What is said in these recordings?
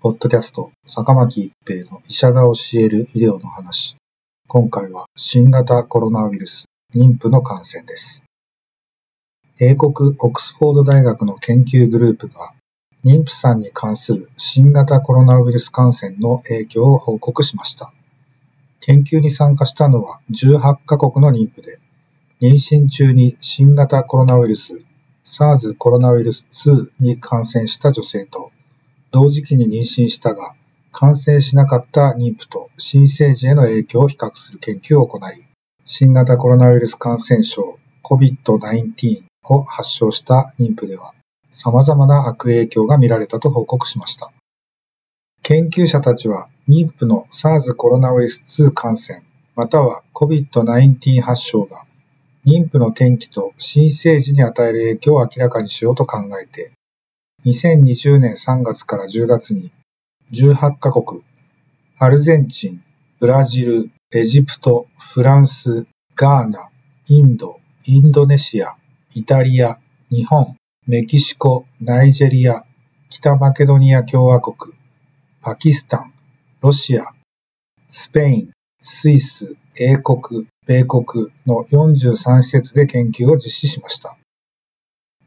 ポッドキャスト、坂巻一平の医者が教える医療の話。今回は新型コロナウイルス、妊婦の感染です。英国オックスフォード大学の研究グループが、妊婦さんに関する新型コロナウイルス感染の影響を報告しました。研究に参加したのは18カ国の妊婦で、妊娠中に新型コロナウイルス SARS コロナウイルス2に感染した女性と、同時期に妊娠したが、感染しなかった妊婦と新生児への影響を比較する研究を行い、新型コロナウイルス感染症 COVID-19 を発症した妊婦では、様々な悪影響が見られたと報告しました。研究者たちは、妊婦の SARS コロナウイルス2感染、または COVID-19 発症が、妊婦の転機と新生児に与える影響を明らかにしようと考えて、2020年3月から10月に18カ国、アルゼンチン、ブラジル、エジプト、フランス、ガーナ、インド、インドネシア、イタリア、日本、メキシコ、ナイジェリア、北マケドニア共和国、パキスタン、ロシア、スペイン、スイス、英国、米国の43施設で研究を実施しました。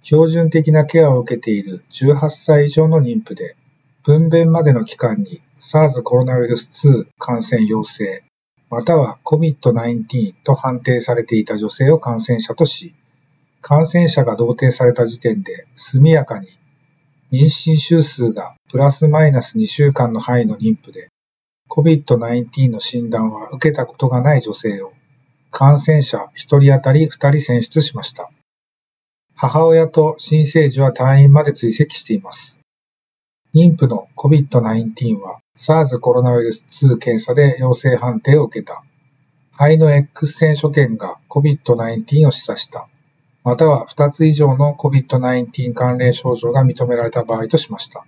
標準的なケアを受けている18歳以上の妊婦で、分娩までの期間に SARS コロナウイルス2感染陽性、または COVID-19 と判定されていた女性を感染者とし、感染者が同定された時点で速やかに妊娠週数がプラスマイナス2週間の範囲の妊婦で COVID-19 の診断は受けたことがない女性を感染者1人当たり2人選出しました。母親と新生児は退院まで追跡しています。妊婦の COVID-19 は SARS コロナウイルス2検査で陽性判定を受けた。肺の X 線所見が COVID-19 を示唆した。または2つ以上の COVID-19 関連症状が認められた場合としました。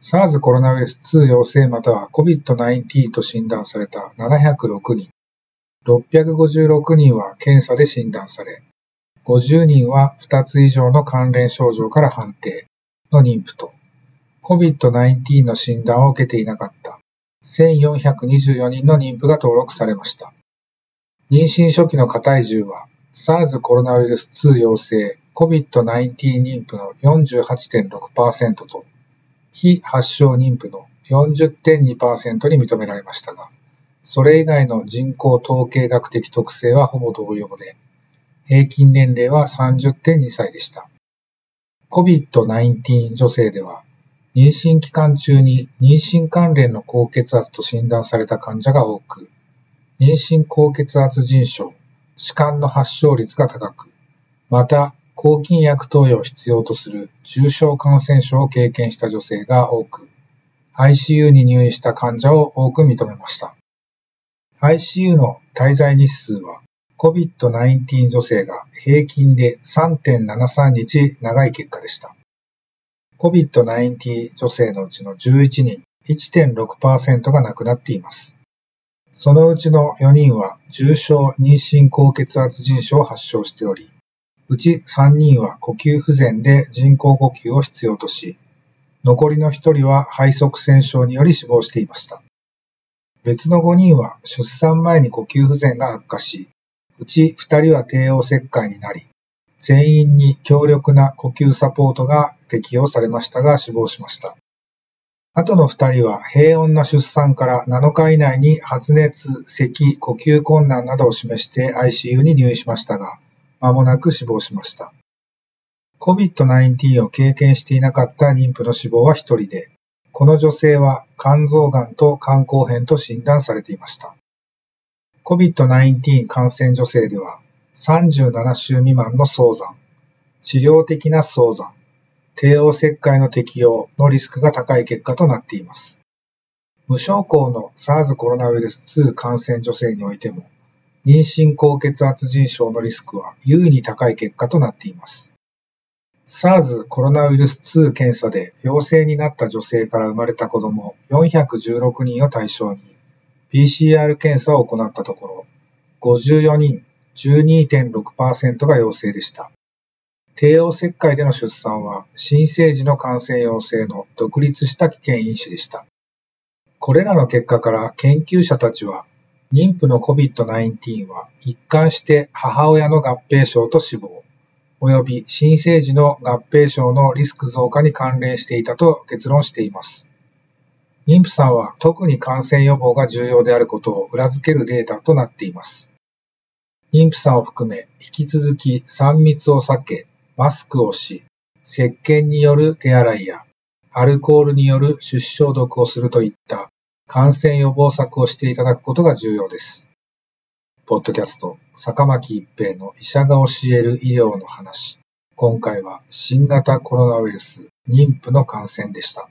SARS コロナウイルス2陽性または COVID-19 と診断された706人、656人は検査で診断され、50人は2つ以上の関連症状から判定の妊婦と、COVID-19 の診断を受けていなかった1424人の妊婦が登録されました。妊娠初期の過体重は SARS コロナウイルス2陽性 COVID-19 妊婦の48.6%と非発症妊婦の40.2%に認められましたが、それ以外の人口統計学的特性はほぼ同様で、平均年齢は30.2歳でした。COVID-19 女性では、妊娠期間中に妊娠関連の高血圧と診断された患者が多く、妊娠高血圧腎症、弛緩の発症率が高く、また、抗菌薬投与を必要とする重症感染症を経験した女性が多く、ICU に入院した患者を多く認めました。ICU の滞在日数は COVID-19 女性が平均で3.73日長い結果でした。COVID-19 女性のうちの11人、1.6%が亡くなっています。そのうちの4人は重症妊娠高血圧腎症を発症しており、うち3人は呼吸不全で人工呼吸を必要とし、残りの1人は肺塞栓症により死亡していました。別の5人は出産前に呼吸不全が悪化し、うち2人は帝王切開になり、全員に強力な呼吸サポートが適用されましたが死亡しました。あとの2人は平穏な出産から7日以内に発熱、咳、呼吸困難などを示して ICU に入院しましたが、間もなく死亡しました。COVID-19 を経験していなかった妊婦の死亡は1人で、この女性は肝臓がんと肝硬変と診断されていました。COVID-19 感染女性では37週未満の早産、治療的な早産、帝王切開の適用のリスクが高い結果となっています。無症候の SARS コロナウイルス2感染女性においても、妊娠高血圧腎症のリスクは優位に高い結果となっています。SARS コロナウイルス2検査で陽性になった女性から生まれた子供416人を対象に PCR 検査を行ったところ、54人12.6%が陽性でした。帝王切開での出産は新生児の感染陽性の独立した危険因子でした。これらの結果から研究者たちは妊婦の COVID-19 は一貫して母親の合併症と死亡、及び新生児の合併症のリスク増加に関連していたと結論しています。妊婦さんは特に感染予防が重要であることを裏付けるデータとなっています。妊婦さんを含め引き続き3密を避け、マスクをし、石鹸による手洗いやアルコールによる手指消毒をするといった感染予防策をしていただくことが重要です。ポッドキャスト、坂巻一平の医者が教える医療の話。今回は新型コロナウイルス妊婦の感染でした。